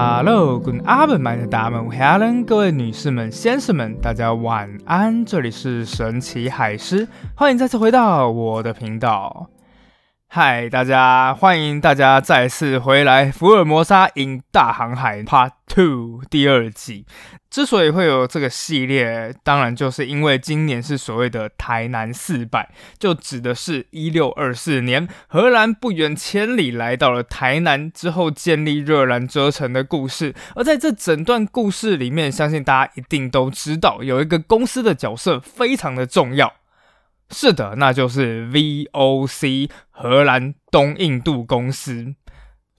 Hello，Good afternoon，大家们，Helen，各位女士们、先生们，大家晚安。这里是神奇海狮，欢迎再次回到我的频道。嗨，大家，欢迎大家再次回来《福尔摩沙引大航海 Part Two》第二季。之所以会有这个系列，当然就是因为今年是所谓的台南四百，就指的是一六二四年荷兰不远千里来到了台南之后建立热兰遮城的故事。而在这整段故事里面，相信大家一定都知道，有一个公司的角色非常的重要。是的，那就是 VOC 荷兰东印度公司。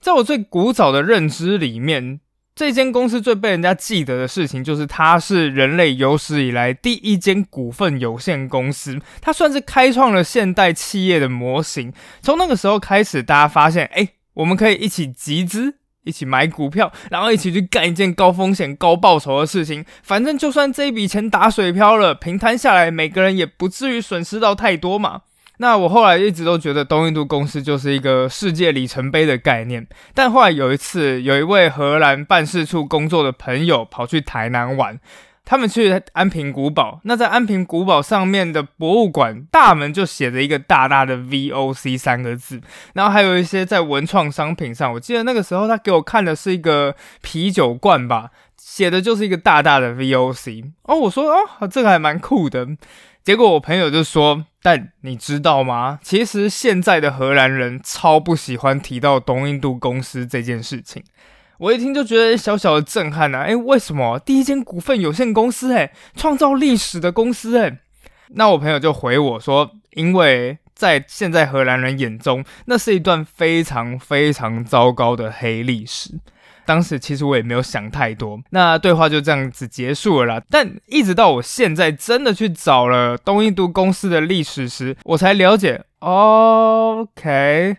在我最古早的认知里面，这间公司最被人家记得的事情，就是它是人类有史以来第一间股份有限公司。它算是开创了现代企业的模型。从那个时候开始，大家发现，哎，我们可以一起集资。一起买股票，然后一起去干一件高风险高报酬的事情。反正就算这一笔钱打水漂了，平摊下来，每个人也不至于损失到太多嘛。那我后来一直都觉得东印度公司就是一个世界里程碑的概念。但后来有一次，有一位荷兰办事处工作的朋友跑去台南玩。他们去安平古堡，那在安平古堡上面的博物馆大门就写着一个大大的 VOC 三个字，然后还有一些在文创商品上，我记得那个时候他给我看的是一个啤酒罐吧，写的就是一个大大的 VOC。哦，我说哦，这个还蛮酷的。结果我朋友就说，但你知道吗？其实现在的荷兰人超不喜欢提到东印度公司这件事情。我一听就觉得小小的震撼呐！哎，为什么第一间股份有限公司，哎，创造历史的公司，哎，那我朋友就回我说，因为在现在荷兰人眼中，那是一段非常非常糟糕的黑历史。当时其实我也没有想太多，那对话就这样子结束了啦。但一直到我现在真的去找了东印度公司的历史时，我才了解。OK，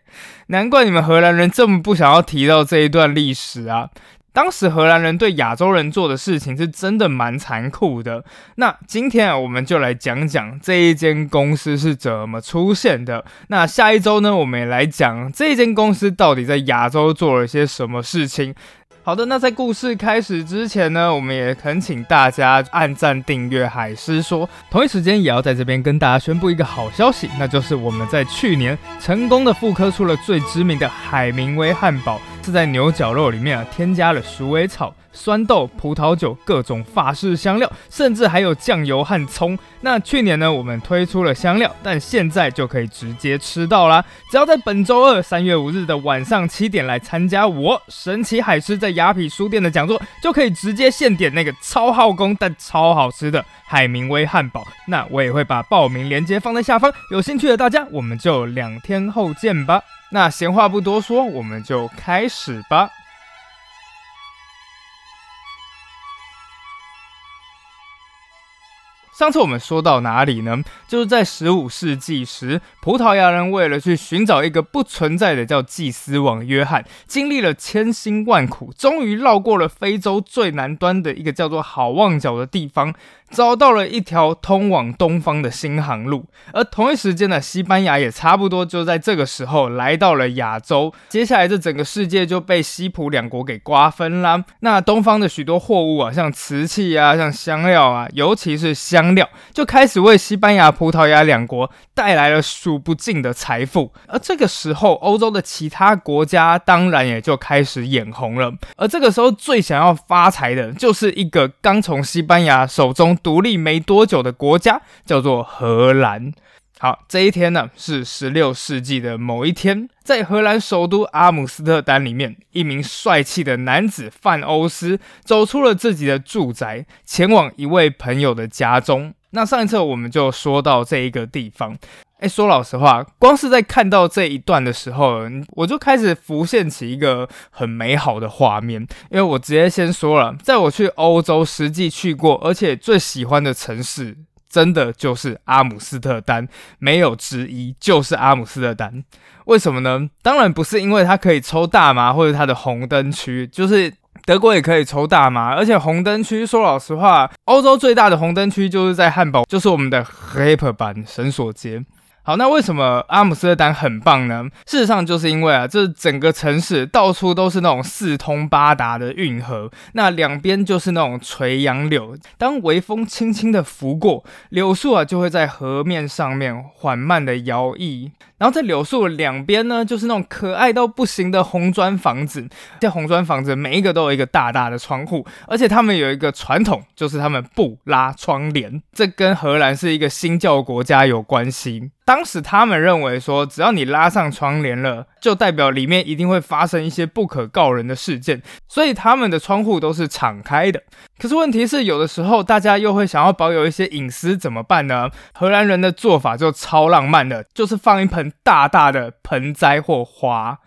难怪你们荷兰人这么不想要提到这一段历史啊！当时荷兰人对亚洲人做的事情是真的蛮残酷的。那今天啊，我们就来讲讲这一间公司是怎么出现的。那下一周呢，我们也来讲这间公司到底在亚洲做了些什么事情。好的，那在故事开始之前呢，我们也恳请大家按赞、订阅海狮说。同一时间，也要在这边跟大家宣布一个好消息，那就是我们在去年成功的复刻出了最知名的海明威汉堡，是在牛角肉里面啊添加了鼠尾草。酸豆、葡萄酒、各种法式香料，甚至还有酱油和葱。那去年呢，我们推出了香料，但现在就可以直接吃到啦！只要在本周二三月五日的晚上七点来参加我神奇海狮在雅痞书店的讲座，就可以直接现点那个超耗工但超好吃的海明威汉堡。那我也会把报名链接放在下方，有兴趣的大家，我们就两天后见吧。那闲话不多说，我们就开始吧。上次我们说到哪里呢？就是在十五世纪时，葡萄牙人为了去寻找一个不存在的叫祭司王约翰，经历了千辛万苦，终于绕过了非洲最南端的一个叫做好望角的地方。找到了一条通往东方的新航路，而同一时间呢，西班牙也差不多就在这个时候来到了亚洲。接下来，这整个世界就被西普两国给瓜分啦。那东方的许多货物啊，像瓷器啊，像香料啊，尤其是香料，就开始为西班牙、葡萄牙两国带来了数不尽的财富。而这个时候，欧洲的其他国家当然也就开始眼红了。而这个时候，最想要发财的就是一个刚从西班牙手中。独立没多久的国家叫做荷兰。好，这一天呢是十六世纪的某一天，在荷兰首都阿姆斯特丹里面，一名帅气的男子范欧斯走出了自己的住宅，前往一位朋友的家中。那上一次我们就说到这一个地方。哎，说老实话，光是在看到这一段的时候，我就开始浮现起一个很美好的画面。因为我直接先说了，在我去欧洲实际去过，而且最喜欢的城市，真的就是阿姆斯特丹，没有之一，就是阿姆斯特丹。为什么呢？当然不是因为它可以抽大麻或者它的红灯区，就是德国也可以抽大麻，而且红灯区，说老实话，欧洲最大的红灯区就是在汉堡，就是我们的 Hyper 版神锁街。好，那为什么阿姆斯特丹很棒呢？事实上，就是因为啊，这整个城市到处都是那种四通八达的运河，那两边就是那种垂杨柳。当微风轻轻的拂过，柳树啊就会在河面上面缓慢的摇曳。然后在柳树两边呢，就是那种可爱到不行的红砖房子。这红砖房子每一个都有一个大大的窗户，而且他们有一个传统，就是他们不拉窗帘。这跟荷兰是一个新教国家有关系。当时他们认为说，只要你拉上窗帘了，就代表里面一定会发生一些不可告人的事件，所以他们的窗户都是敞开的。可是问题是，有的时候大家又会想要保有一些隐私，怎么办呢？荷兰人的做法就超浪漫的，就是放一盆大大的盆栽或花。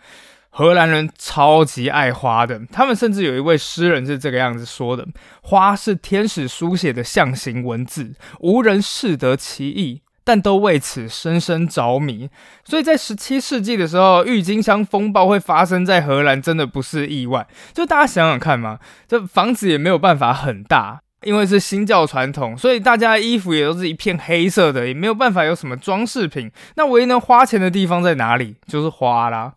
荷兰人超级爱花的，他们甚至有一位诗人是这个样子说的：“花是天使书写的象形文字，无人识得其意。”但都为此深深着迷，所以在十七世纪的时候，郁金香风暴会发生在荷兰，真的不是意外。就大家想想看嘛，这房子也没有办法很大，因为是新教传统，所以大家衣服也都是一片黑色的，也没有办法有什么装饰品。那唯一能花钱的地方在哪里？就是花啦。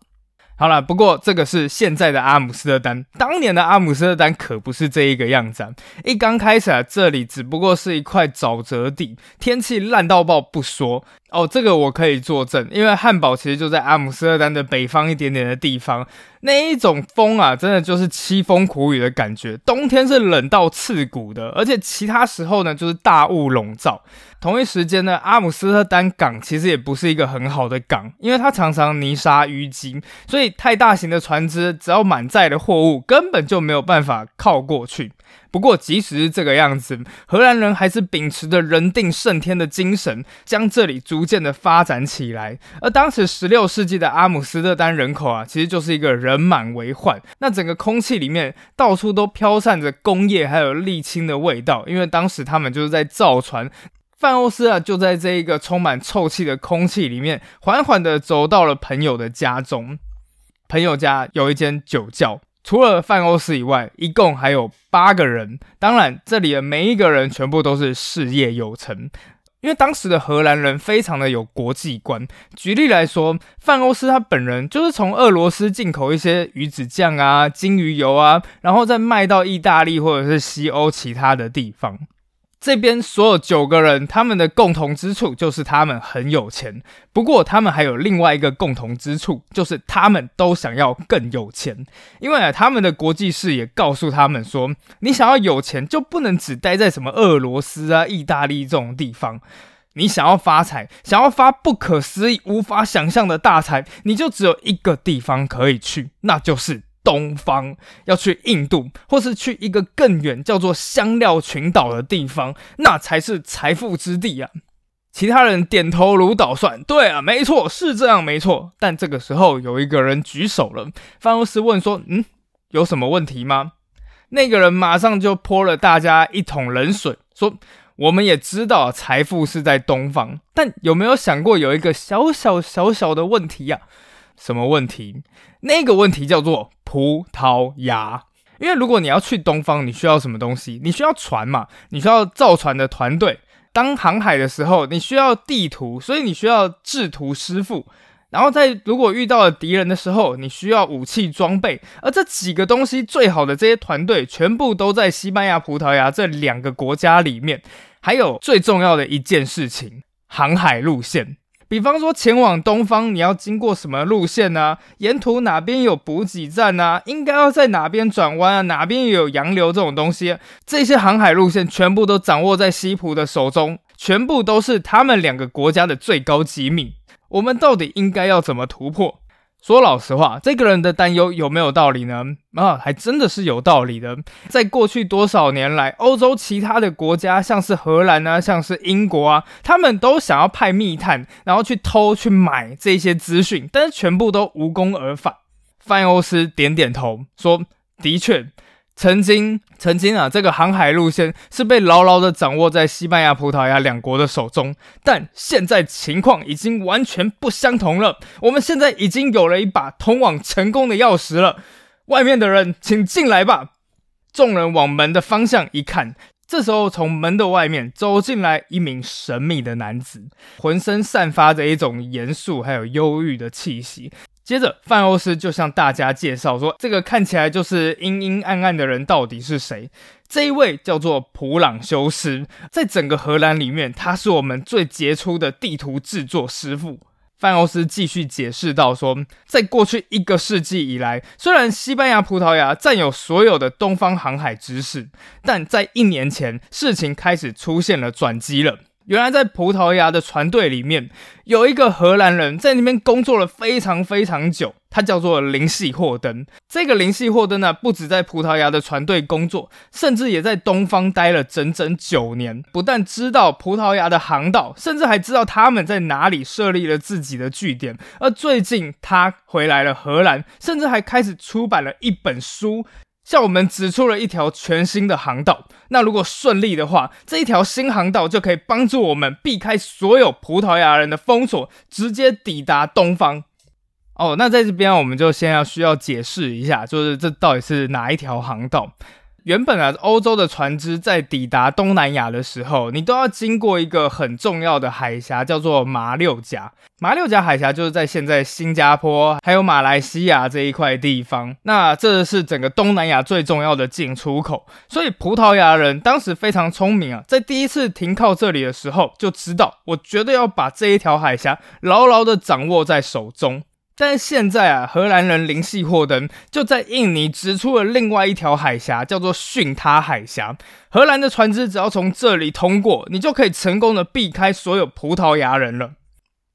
好了，不过这个是现在的阿姆斯特丹，当年的阿姆斯特丹可不是这一个样子。啊。一刚开始啊，这里只不过是一块沼泽地，天气烂到爆不说。哦，这个我可以作证，因为汉堡其实就在阿姆斯特丹的北方一点点的地方，那一种风啊，真的就是凄风苦雨的感觉，冬天是冷到刺骨的，而且其他时候呢，就是大雾笼罩。同一时间呢，阿姆斯特丹港其实也不是一个很好的港，因为它常常泥沙淤积，所以太大型的船只只要满载的货物，根本就没有办法靠过去。不过，即使是这个样子，荷兰人还是秉持着人定胜天的精神，将这里逐渐的发展起来。而当时十六世纪的阿姆斯特丹人口啊，其实就是一个人满为患。那整个空气里面到处都飘散着工业还有沥青的味道，因为当时他们就是在造船。范欧斯啊，就在这一个充满臭气的空气里面，缓缓的走到了朋友的家中。朋友家有一间酒窖。除了范欧斯以外，一共还有八个人。当然，这里的每一个人全部都是事业有成，因为当时的荷兰人非常的有国际观。举例来说，范欧斯他本人就是从俄罗斯进口一些鱼子酱啊、金鱼油啊，然后再卖到意大利或者是西欧其他的地方。这边所有九个人，他们的共同之处就是他们很有钱。不过，他们还有另外一个共同之处，就是他们都想要更有钱。因为啊，他们的国际视野告诉他们说，你想要有钱，就不能只待在什么俄罗斯啊、意大利这种地方。你想要发财，想要发不可思议、无法想象的大财，你就只有一个地方可以去，那就是。东方要去印度，或是去一个更远叫做香料群岛的地方，那才是财富之地啊！其他人点头如捣蒜，对啊，没错，是这样，没错。但这个时候有一个人举手了，范欧斯问说：“嗯，有什么问题吗？”那个人马上就泼了大家一桶冷水，说：“我们也知道财富是在东方，但有没有想过有一个小小小小的问题呀？什么问题？那个问题叫做……”葡萄牙，因为如果你要去东方，你需要什么东西？你需要船嘛？你需要造船的团队。当航海的时候，你需要地图，所以你需要制图师傅。然后在如果遇到了敌人的时候，你需要武器装备。而这几个东西最好的这些团队，全部都在西班牙、葡萄牙这两个国家里面。还有最重要的一件事情，航海路线。比方说前往东方，你要经过什么路线呢？沿途哪边有补给站呢？应该要在哪边转弯啊？哪边有洋流这种东西？这些航海路线全部都掌握在西普的手中，全部都是他们两个国家的最高机密。我们到底应该要怎么突破？说老实话，这个人的担忧有没有道理呢？啊，还真的是有道理的。在过去多少年来，欧洲其他的国家，像是荷兰啊，像是英国啊，他们都想要派密探，然后去偷去买这些资讯，但是全部都无功而返。范欧斯点点头说：“的确。”曾经，曾经啊，这个航海路线是被牢牢的掌握在西班牙、葡萄牙两国的手中。但现在情况已经完全不相同了。我们现在已经有了一把通往成功的钥匙了。外面的人，请进来吧。众人往门的方向一看，这时候，从门的外面走进来一名神秘的男子，浑身散发着一种严肃还有忧郁的气息。接着，范欧斯就向大家介绍说：“这个看起来就是阴阴暗暗的人到底是谁？这一位叫做普朗修斯，在整个荷兰里面，他是我们最杰出的地图制作师傅。”范欧斯继续解释到：“说，在过去一个世纪以来，虽然西班牙、葡萄牙占有所有的东方航海知识，但在一年前，事情开始出现了转机了。”原来在葡萄牙的船队里面，有一个荷兰人在那边工作了非常非常久，他叫做林系霍登。这个林系霍登呢，不止在葡萄牙的船队工作，甚至也在东方待了整整九年。不但知道葡萄牙的航道，甚至还知道他们在哪里设立了自己的据点。而最近他回来了荷兰，甚至还开始出版了一本书。向我们指出了一条全新的航道。那如果顺利的话，这一条新航道就可以帮助我们避开所有葡萄牙人的封锁，直接抵达东方。哦，那在这边我们就先要需要解释一下，就是这到底是哪一条航道？原本啊，欧洲的船只在抵达东南亚的时候，你都要经过一个很重要的海峡，叫做马六甲。马六甲海峡就是在现在新加坡还有马来西亚这一块地方。那这是整个东南亚最重要的进出口。所以葡萄牙人当时非常聪明啊，在第一次停靠这里的时候，就知道我绝对要把这一条海峡牢牢的掌握在手中。但是现在啊，荷兰人林系霍登就在印尼指出了另外一条海峡，叫做巽他海峡。荷兰的船只只要从这里通过，你就可以成功的避开所有葡萄牙人了。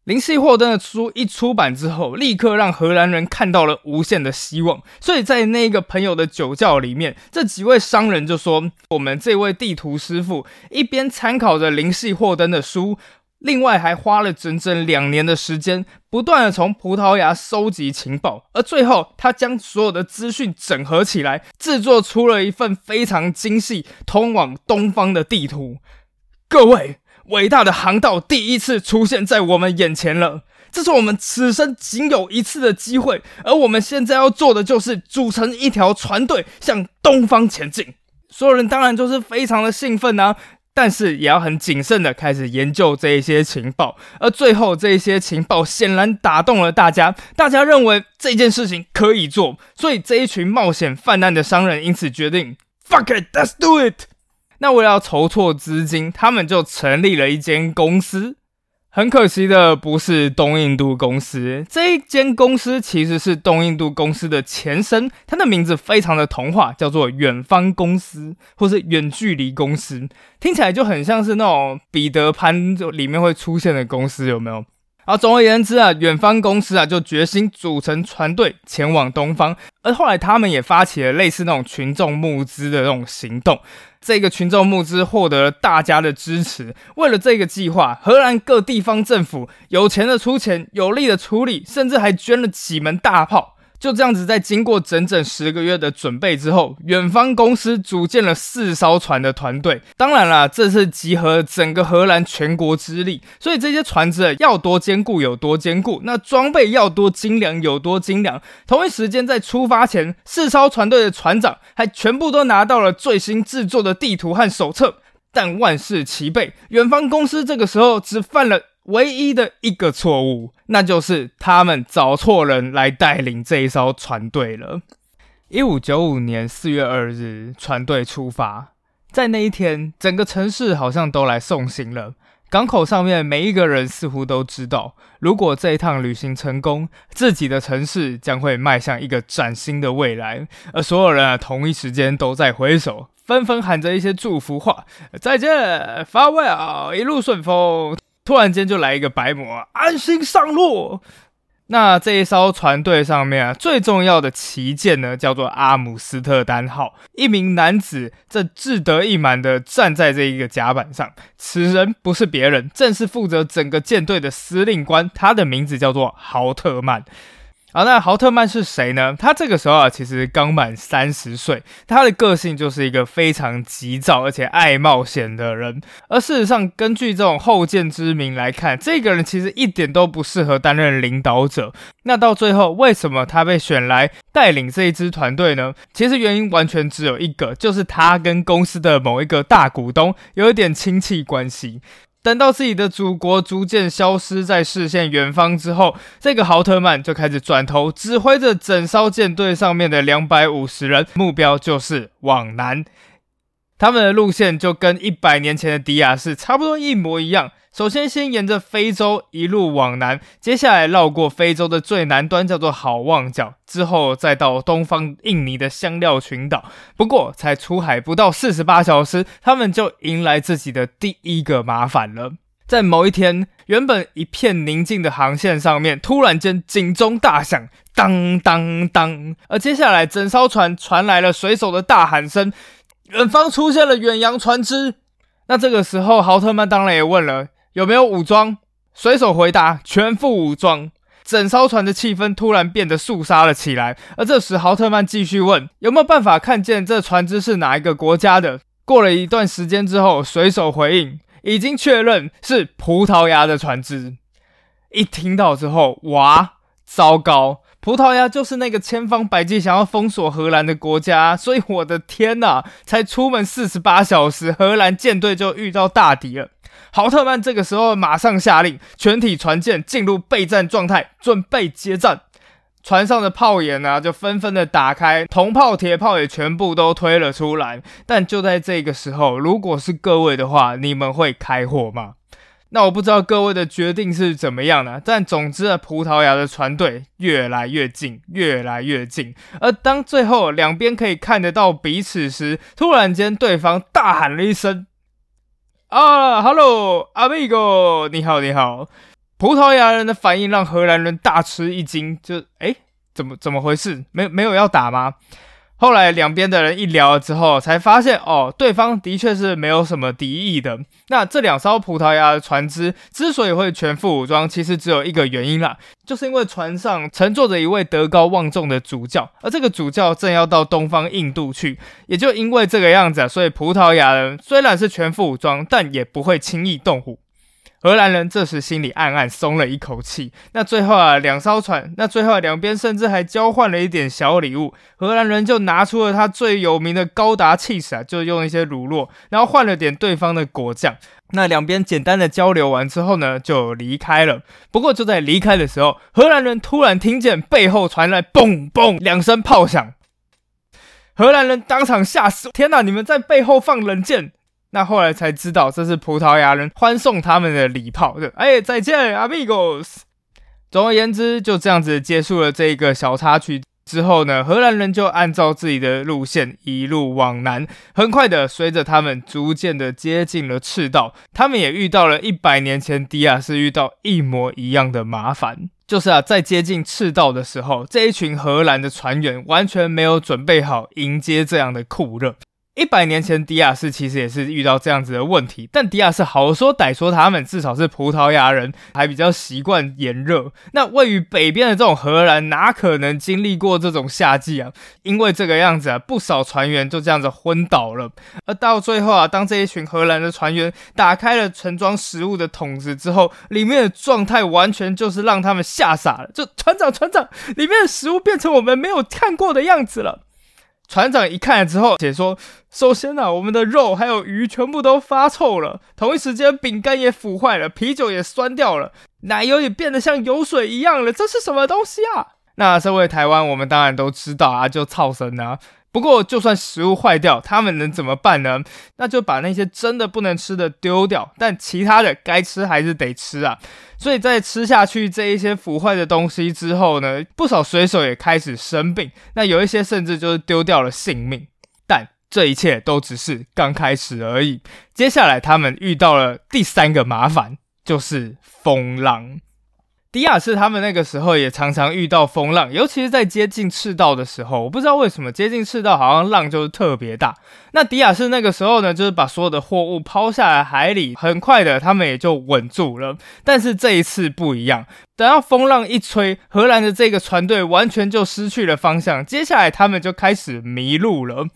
林系霍登的书一出版之后，立刻让荷兰人看到了无限的希望。所以在那个朋友的酒窖里面，这几位商人就说：“我们这位地图师傅一边参考着林系霍登的书。”另外还花了整整两年的时间，不断的从葡萄牙收集情报，而最后他将所有的资讯整合起来，制作出了一份非常精细通往东方的地图。各位，伟大的航道第一次出现在我们眼前了，这是我们此生仅有一次的机会，而我们现在要做的就是组成一条船队向东方前进。所有人当然就是非常的兴奋啊。但是也要很谨慎的开始研究这一些情报，而最后这一些情报显然打动了大家，大家认为这件事情可以做，所以这一群冒险泛滥的商人因此决定，fuck it，let's do it。那为了筹措资金，他们就成立了一间公司。很可惜的不是东印度公司，这一间公司其实是东印度公司的前身，它的名字非常的童话，叫做远方公司或是远距离公司，听起来就很像是那种彼得潘里面会出现的公司，有没有？啊，总而言之啊，远方公司啊就决心组成船队前往东方，而后来他们也发起了类似那种群众募资的那种行动。这个群众募资获得了大家的支持。为了这个计划，荷兰各地方政府有钱的出钱，有力的出力，甚至还捐了几门大炮。就这样子，在经过整整十个月的准备之后，远方公司组建了四艘船的团队。当然啦，这是集合整个荷兰全国之力，所以这些船只要多坚固有多坚固，那装备要多精良有多精良。同一时间，在出发前，四艘船队的船长还全部都拿到了最新制作的地图和手册。但万事齐备，远方公司这个时候只犯了。唯一的一个错误，那就是他们找错人来带领这一艘船队了。一五九五年四月二日，船队出发，在那一天，整个城市好像都来送行了。港口上面每一个人似乎都知道，如果这一趟旅行成功，自己的城市将会迈向一个崭新的未来。而所有人啊，同一时间都在挥手，纷纷喊着一些祝福话：“再见，farewell，一路顺风。”突然间就来一个白魔，安心上路。那这一艘船队上面啊，最重要的旗舰呢，叫做阿姆斯特丹号。一名男子正志得意满地站在这一个甲板上，此人不是别人，正是负责整个舰队的司令官，他的名字叫做豪特曼。啊，那豪特曼是谁呢？他这个时候啊，其实刚满三十岁，他的个性就是一个非常急躁而且爱冒险的人。而事实上，根据这种后见之明来看，这个人其实一点都不适合担任领导者。那到最后，为什么他被选来带领这一支团队呢？其实原因完全只有一个，就是他跟公司的某一个大股东有一点亲戚关系。等到自己的祖国逐渐消失在视线远方之后，这个豪特曼就开始转头指挥着整艘舰队上面的两百五十人，目标就是往南。他们的路线就跟一百年前的迪亚士差不多一模一样。首先，先沿着非洲一路往南，接下来绕过非洲的最南端，叫做好望角，之后再到东方印尼的香料群岛。不过，才出海不到四十八小时，他们就迎来自己的第一个麻烦了。在某一天，原本一片宁静的航线上面，突然间警钟大响，当当当，而接下来整艘船传来了水手的大喊声，远方出现了远洋船只。那这个时候，豪特曼当然也问了。有没有武装？水手回答：全副武装。整艘船的气氛突然变得肃杀了起来。而这时，豪特曼继续问：有没有办法看见这船只是哪一个国家的？过了一段时间之后，水手回应：已经确认是葡萄牙的船只。一听到之后，哇，糟糕！葡萄牙就是那个千方百计想要封锁荷兰的国家，所以我的天哪！才出门四十八小时，荷兰舰队就遇到大敌了。豪特曼这个时候马上下令，全体船舰进入备战状态，准备接战。船上的炮眼呢，就纷纷的打开，铜炮、铁炮也全部都推了出来。但就在这个时候，如果是各位的话，你们会开火吗？那我不知道各位的决定是怎么样的，但总之啊，葡萄牙的船队越来越近，越来越近。而当最后两边可以看得到彼此时，突然间对方大喊了一声：“啊，Hello，Amigo，你好，你好！”葡萄牙人的反应让荷兰人大吃一惊，就哎，怎么怎么回事？没没有要打吗？后来两边的人一聊了之后，才发现哦，对方的确是没有什么敌意的。那这两艘葡萄牙的船只之所以会全副武装，其实只有一个原因啦，就是因为船上乘坐着一位德高望重的主教，而这个主教正要到东方印度去。也就因为这个样子，所以葡萄牙人虽然是全副武装，但也不会轻易动武。荷兰人这时心里暗暗松了一口气。那最后啊，两艘船，那最后两边甚至还交换了一点小礼物。荷兰人就拿出了他最有名的高达气势啊，就用一些乳酪，然后换了点对方的果酱。那两边简单的交流完之后呢，就离开了。不过就在离开的时候，荷兰人突然听见背后传来嘣嘣两声炮响，荷兰人当场吓死！天哪，你们在背后放冷箭！那后来才知道，这是葡萄牙人欢送他们的礼炮。对，哎，再见，amigos。总而言之，就这样子结束了这一个小插曲之后呢，荷兰人就按照自己的路线一路往南。很快的，随着他们逐渐的接近了赤道，他们也遇到了一百年前迪亚斯遇到一模一样的麻烦，就是啊，在接近赤道的时候，这一群荷兰的船员完全没有准备好迎接这样的酷热。一百年前，迪亚士其实也是遇到这样子的问题，但迪亚士好说歹说，他们至少是葡萄牙人，还比较习惯炎热。那位于北边的这种荷兰，哪可能经历过这种夏季啊？因为这个样子啊，不少船员就这样子昏倒了。而到最后啊，当这一群荷兰的船员打开了盛装食物的桶子之后，里面的状态完全就是让他们吓傻了。就船长，船长，里面的食物变成我们没有看过的样子了。船长一看之后，解说：首先呢，我们的肉还有鱼全部都发臭了，同一时间饼干也腐坏了，啤酒也酸掉了，奶油也变得像油水一样了，这是什么东西啊？那身为台湾，我们当然都知道啊，就操神啊。不过，就算食物坏掉，他们能怎么办呢？那就把那些真的不能吃的丢掉，但其他的该吃还是得吃啊。所以在吃下去这一些腐坏的东西之后呢，不少水手也开始生病，那有一些甚至就是丢掉了性命。但这一切都只是刚开始而已。接下来他们遇到了第三个麻烦，就是风浪。迪亚士他们那个时候也常常遇到风浪，尤其是在接近赤道的时候，我不知道为什么接近赤道好像浪就是特别大。那迪亚士那个时候呢，就是把所有的货物抛下来海里，很快的他们也就稳住了。但是这一次不一样，等到风浪一吹，荷兰的这个船队完全就失去了方向，接下来他们就开始迷路了。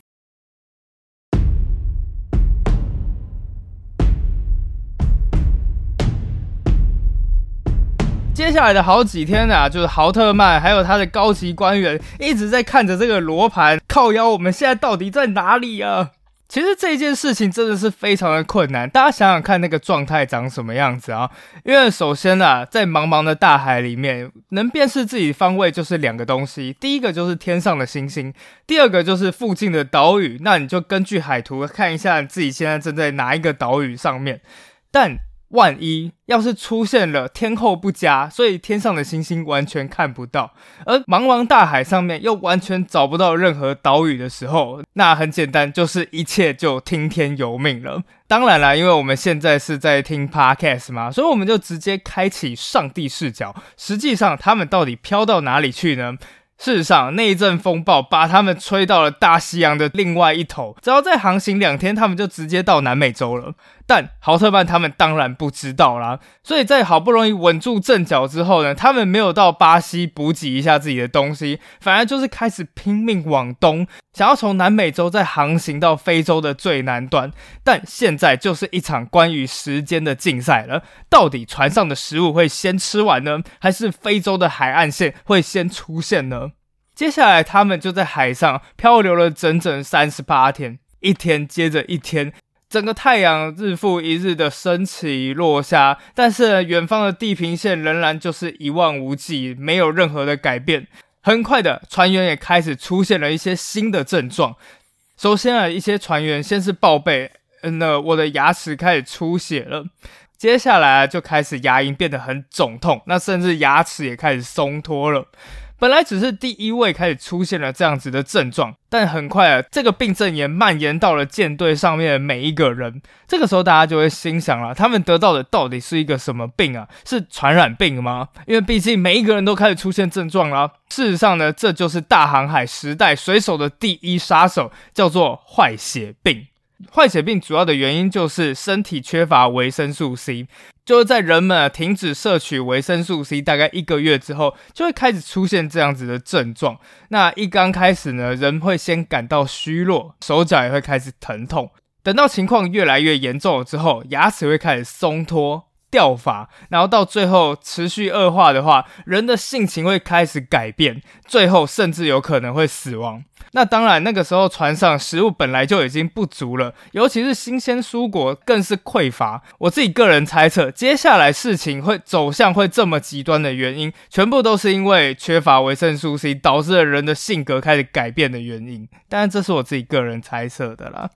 接下来的好几天啊，就是豪特曼还有他的高级官员一直在看着这个罗盘，靠腰我们现在到底在哪里啊？其实这件事情真的是非常的困难，大家想想看那个状态长什么样子啊？因为首先啊，在茫茫的大海里面，能辨识自己方位就是两个东西，第一个就是天上的星星，第二个就是附近的岛屿。那你就根据海图看一下自己现在正在哪一个岛屿上面，但。万一要是出现了天候不佳，所以天上的星星完全看不到，而茫茫大海上面又完全找不到任何岛屿的时候，那很简单，就是一切就听天由命了。当然啦，因为我们现在是在听 podcast 嘛，所以我们就直接开启上帝视角。实际上，他们到底飘到哪里去呢？事实上，那一阵风暴把他们吹到了大西洋的另外一头，只要再航行两天，他们就直接到南美洲了。但豪特曼他们当然不知道啦，所以在好不容易稳住阵脚之后呢，他们没有到巴西补给一下自己的东西，反而就是开始拼命往东，想要从南美洲再航行到非洲的最南端。但现在就是一场关于时间的竞赛了，到底船上的食物会先吃完呢，还是非洲的海岸线会先出现呢？接下来他们就在海上漂流了整整三十八天，一天接着一天。整个太阳日复一日的升起落下，但是远方的地平线仍然就是一望无际，没有任何的改变。很快的，船员也开始出现了一些新的症状。首先啊，一些船员先是报备，嗯，那我的牙齿开始出血了。接下来，就开始牙龈变得很肿痛，那甚至牙齿也开始松脱了。本来只是第一位开始出现了这样子的症状，但很快啊，这个病症也蔓延到了舰队上面的每一个人。这个时候，大家就会心想了：他们得到的到底是一个什么病啊？是传染病吗？因为毕竟每一个人都开始出现症状了。事实上呢，这就是大航海时代水手的第一杀手，叫做坏血病。坏血病主要的原因就是身体缺乏维生素 C。就是在人们停止摄取维生素 C 大概一个月之后，就会开始出现这样子的症状。那一刚开始呢，人会先感到虚弱，手脚也会开始疼痛。等到情况越来越严重了之后，牙齿会开始松脱。掉发，然后到最后持续恶化的话，人的性情会开始改变，最后甚至有可能会死亡。那当然，那个时候船上食物本来就已经不足了，尤其是新鲜蔬果更是匮乏。我自己个人猜测，接下来事情会走向会这么极端的原因，全部都是因为缺乏维生素 C 导致了人的性格开始改变的原因。当然，这是我自己个人猜测的啦。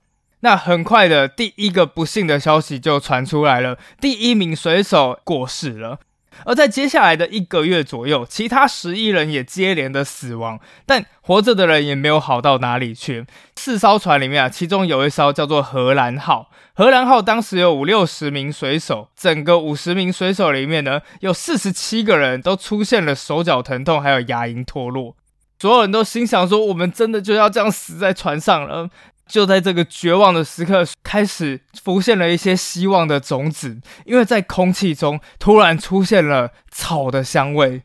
那很快的，第一个不幸的消息就传出来了，第一名水手过世了。而在接下来的一个月左右，其他十一人也接连的死亡，但活着的人也没有好到哪里去。四艘船里面啊，其中有一艘叫做荷兰号，荷兰号当时有五六十名水手，整个五十名水手里面呢，有四十七个人都出现了手脚疼痛，还有牙龈脱落。所有人都心想说：我们真的就要这样死在船上了。就在这个绝望的时刻，开始浮现了一些希望的种子，因为在空气中突然出现了草的香味。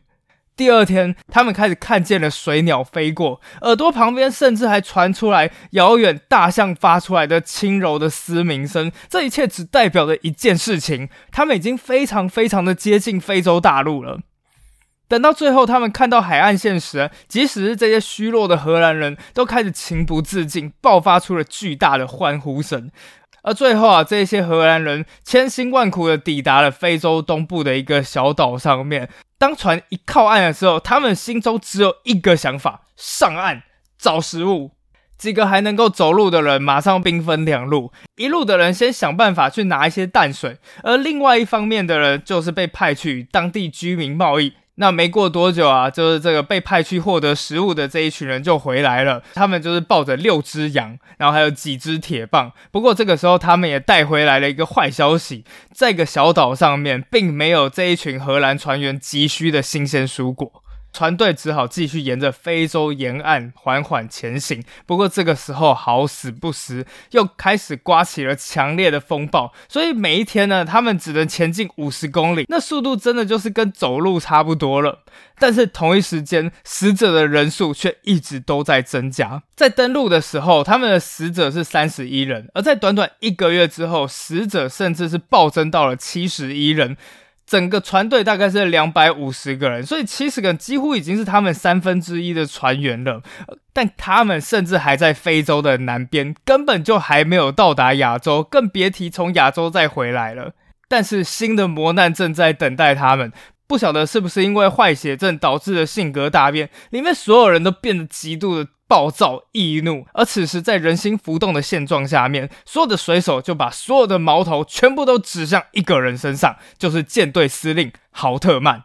第二天，他们开始看见了水鸟飞过，耳朵旁边甚至还传出来遥远大象发出来的轻柔的嘶鸣声。这一切只代表着一件事情：他们已经非常非常的接近非洲大陆了。等到最后，他们看到海岸线时，即使是这些虚弱的荷兰人都开始情不自禁爆发出了巨大的欢呼声。而最后啊，这些荷兰人千辛万苦的抵达了非洲东部的一个小岛上面。当船一靠岸的时候，他们心中只有一个想法：上岸找食物。几个还能够走路的人马上兵分两路，一路的人先想办法去拿一些淡水，而另外一方面的人就是被派去与当地居民贸易。那没过多久啊，就是这个被派去获得食物的这一群人就回来了。他们就是抱着六只羊，然后还有几只铁棒。不过这个时候，他们也带回来了一个坏消息，在一个小岛上面，并没有这一群荷兰船员急需的新鲜蔬果。船队只好继续沿着非洲沿岸缓缓前行。不过这个时候好死不死，又开始刮起了强烈的风暴，所以每一天呢，他们只能前进五十公里，那速度真的就是跟走路差不多了。但是同一时间，死者的人数却一直都在增加。在登陆的时候，他们的死者是三十一人，而在短短一个月之后，死者甚至是暴增到了七十一人。整个船队大概是两百五十个人，所以七十个人几乎已经是他们三分之一的船员了。但他们甚至还在非洲的南边，根本就还没有到达亚洲，更别提从亚洲再回来了。但是新的磨难正在等待他们，不晓得是不是因为坏血症导致的性格大变，里面所有人都变得极度的。暴躁易怒，而此时在人心浮动的现状下面，所有的水手就把所有的矛头全部都指向一个人身上，就是舰队司令豪特曼。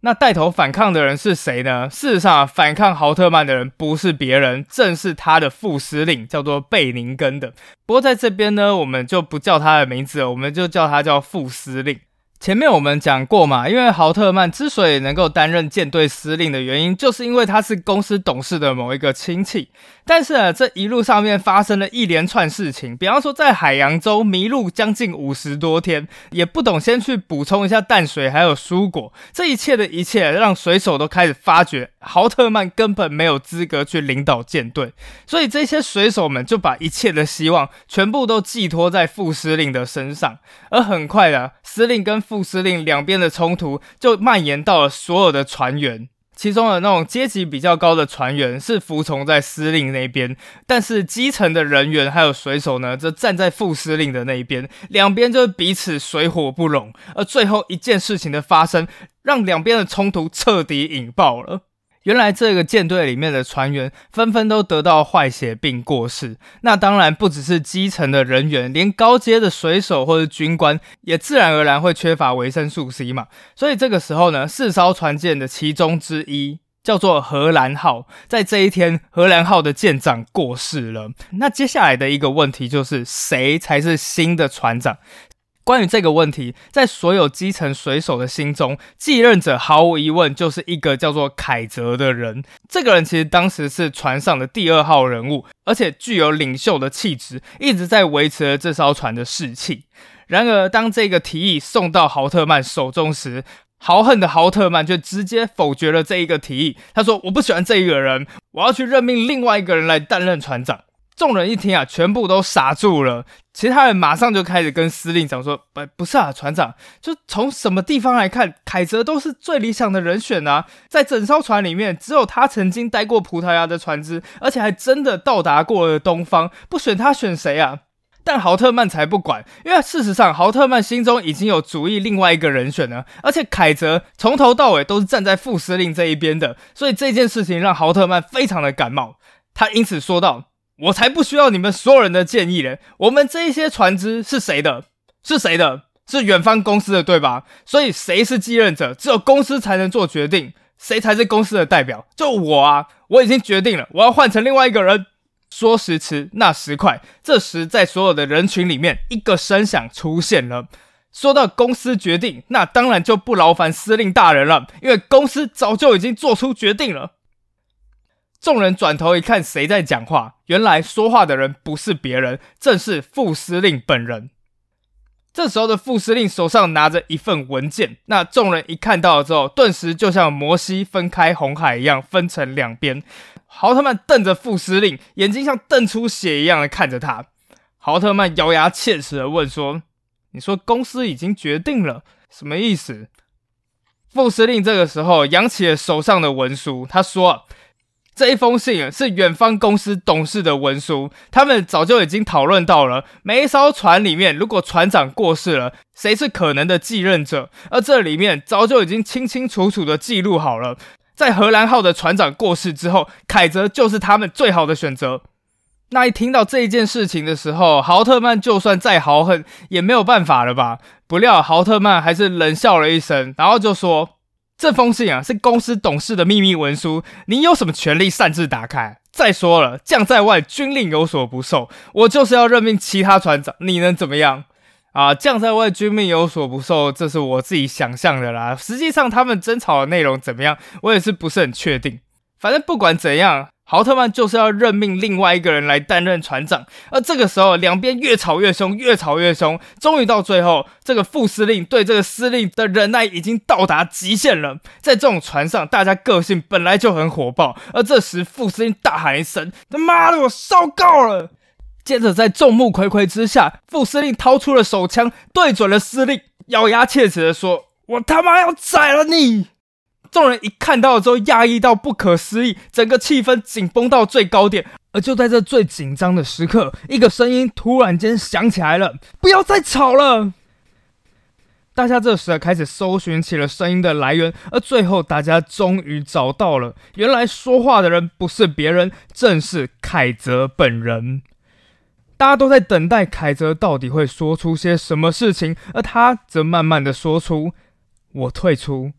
那带头反抗的人是谁呢？事实上，反抗豪特曼的人不是别人，正是他的副司令，叫做贝宁根的。不过在这边呢，我们就不叫他的名字了，我们就叫他叫副司令。前面我们讲过嘛，因为豪特曼之所以能够担任舰队司令的原因，就是因为他是公司董事的某一个亲戚。但是啊，这一路上面发生了一连串事情，比方说在海洋州迷路将近五十多天，也不懂先去补充一下淡水还有蔬果，这一切的一切让水手都开始发觉豪特曼根本没有资格去领导舰队，所以这些水手们就把一切的希望全部都寄托在副司令的身上，而很快的，司令跟副司令两边的冲突就蔓延到了所有的船员。其中的那种阶级比较高的船员是服从在司令那边，但是基层的人员还有水手呢，则站在副司令的那一边，两边就彼此水火不容。而最后一件事情的发生，让两边的冲突彻底引爆了。原来这个舰队里面的船员纷纷都得到坏血病过世，那当然不只是基层的人员，连高阶的水手或者军官也自然而然会缺乏维生素 C 嘛。所以这个时候呢，四艘船舰的其中之一叫做荷兰号，在这一天，荷兰号的舰长过世了。那接下来的一个问题就是，谁才是新的船长？关于这个问题，在所有基层水手的心中，继任者毫无疑问就是一个叫做凯泽的人。这个人其实当时是船上的第二号人物，而且具有领袖的气质，一直在维持着这艘船的士气。然而，当这个提议送到豪特曼手中时，豪横的豪特曼却直接否决了这一个提议。他说：“我不喜欢这一个人，我要去任命另外一个人来担任船长。”众人一听啊，全部都傻住了。其他人马上就开始跟司令讲说：“不，不是啊，船长，就从什么地方来看，凯泽都是最理想的人选啊。在整艘船里面，只有他曾经待过葡萄牙的船只，而且还真的到达过了东方。不选他，选谁啊？”但豪特曼才不管，因为事实上，豪特曼心中已经有主意，另外一个人选了。而且凯泽从头到尾都是站在副司令这一边的，所以这件事情让豪特曼非常的感冒。他因此说道。我才不需要你们所有人的建议嘞！我们这一些船只是谁的？是谁的？是远方公司的，对吧？所以谁是继任者，只有公司才能做决定。谁才是公司的代表？就我啊！我已经决定了，我要换成另外一个人。说时迟，那时快，这时在所有的人群里面，一个声响出现了。说到公司决定，那当然就不劳烦司令大人了，因为公司早就已经做出决定了。众人转头一看，谁在讲话？原来说话的人不是别人，正是副司令本人。这时候的副司令手上拿着一份文件，那众人一看到了之后，顿时就像摩西分开红海一样，分成两边。豪特曼瞪着副司令，眼睛像瞪出血一样的看着他。豪特曼咬牙切齿的问说：“你说公司已经决定了，什么意思？”副司令这个时候扬起了手上的文书，他说。这一封信是远方公司董事的文书，他们早就已经讨论到了每一艘船里面，如果船长过世了，谁是可能的继任者，而这里面早就已经清清楚楚的记录好了，在荷兰号的船长过世之后，凯泽就是他们最好的选择。那一听到这一件事情的时候，豪特曼就算再豪横也没有办法了吧？不料豪特曼还是冷笑了一声，然后就说。这封信啊，是公司董事的秘密文书，你有什么权利擅自打开？再说了，将在外，军令有所不受，我就是要任命其他船长，你能怎么样？啊，将在外，军令有所不受，这是我自己想象的啦。实际上，他们争吵的内容怎么样，我也是不是很确定。反正不管怎样。豪特曼就是要任命另外一个人来担任船长，而这个时候两边越吵越凶，越吵越凶，终于到最后，这个副司令对这个司令的忍耐已经到达极限了。在这种船上，大家个性本来就很火爆，而这时副司令大喊一声：“他妈的，我受够了！”接着在众目睽睽之下，副司令掏出了手枪，对准了司令，咬牙切齿的说：“我他妈要宰了你！”众人一看到之后，压抑到不可思议，整个气氛紧绷到最高点。而就在这最紧张的时刻，一个声音突然间响起来了：“不要再吵了！”大家这时开始搜寻起了声音的来源，而最后大家终于找到了，原来说话的人不是别人，正是凯泽本人。大家都在等待凯泽到底会说出些什么事情，而他则慢慢的说出：“我退出。”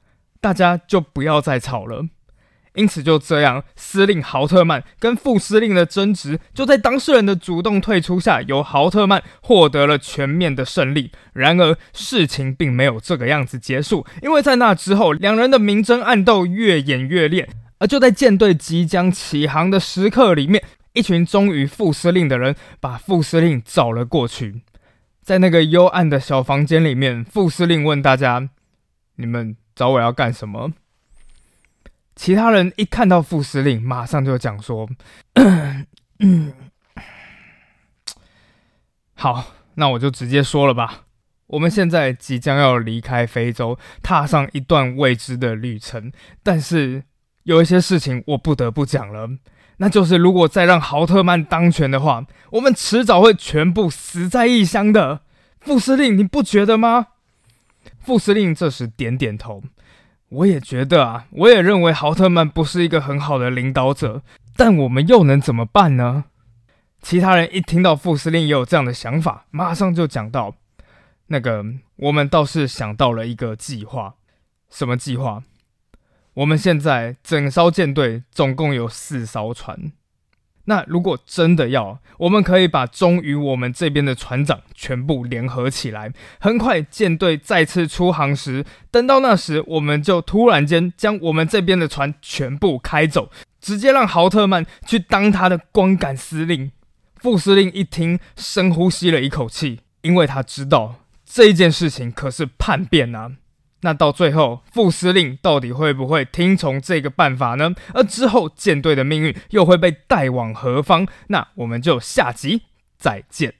大家就不要再吵了。因此，就这样，司令豪特曼跟副司令的争执，就在当事人的主动退出下，由豪特曼获得了全面的胜利。然而，事情并没有这个样子结束，因为在那之后，两人的明争暗斗越演越烈。而就在舰队即将起航的时刻里面，一群忠于副司令的人把副司令找了过去，在那个幽暗的小房间里面，副司令问大家：“你们？”找我要干什么？其他人一看到副司令，马上就讲说：“ 好，那我就直接说了吧。我们现在即将要离开非洲，踏上一段未知的旅程。但是有一些事情我不得不讲了，那就是如果再让豪特曼当权的话，我们迟早会全部死在异乡的。副司令，你不觉得吗？”副司令这时点点头，我也觉得啊，我也认为豪特曼不是一个很好的领导者，但我们又能怎么办呢？其他人一听到副司令也有这样的想法，马上就讲到，那个我们倒是想到了一个计划，什么计划？我们现在整艘舰队总共有四艘船。那如果真的要，我们可以把忠于我们这边的船长全部联合起来，很快舰队再次出航时，等到那时，我们就突然间将我们这边的船全部开走，直接让豪特曼去当他的光杆司令。副司令一听，深呼吸了一口气，因为他知道这件事情可是叛变啊。那到最后，副司令到底会不会听从这个办法呢？而之后舰队的命运又会被带往何方？那我们就下集再见。